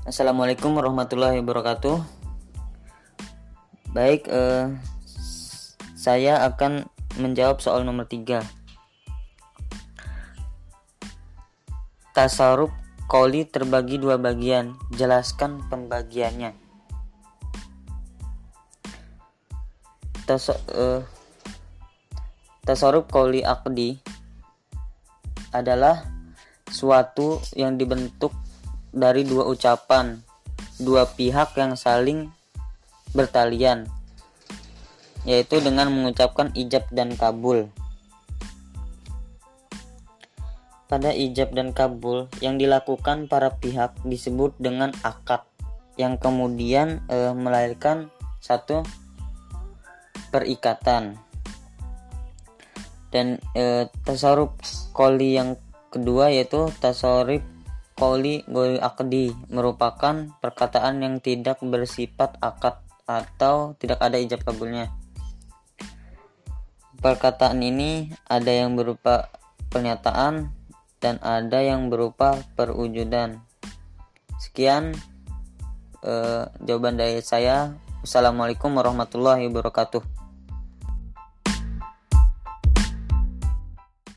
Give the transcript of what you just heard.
Assalamualaikum warahmatullahi wabarakatuh. Baik, eh, saya akan menjawab soal nomor 3. Tasaruf koli terbagi dua bagian. Jelaskan pembagiannya. Tas eh, koli akdi adalah suatu yang dibentuk dari dua ucapan dua pihak yang saling bertalian yaitu dengan mengucapkan ijab dan kabul. Pada ijab dan kabul yang dilakukan para pihak disebut dengan akad yang kemudian e, melahirkan satu perikatan. Dan e, tasaruf koli yang kedua yaitu tasaruf Koli goli akdi merupakan perkataan yang tidak bersifat akad atau tidak ada ijab kabulnya. Perkataan ini ada yang berupa pernyataan dan ada yang berupa perwujudan. Sekian eh, jawaban dari saya. Wassalamualaikum warahmatullahi wabarakatuh.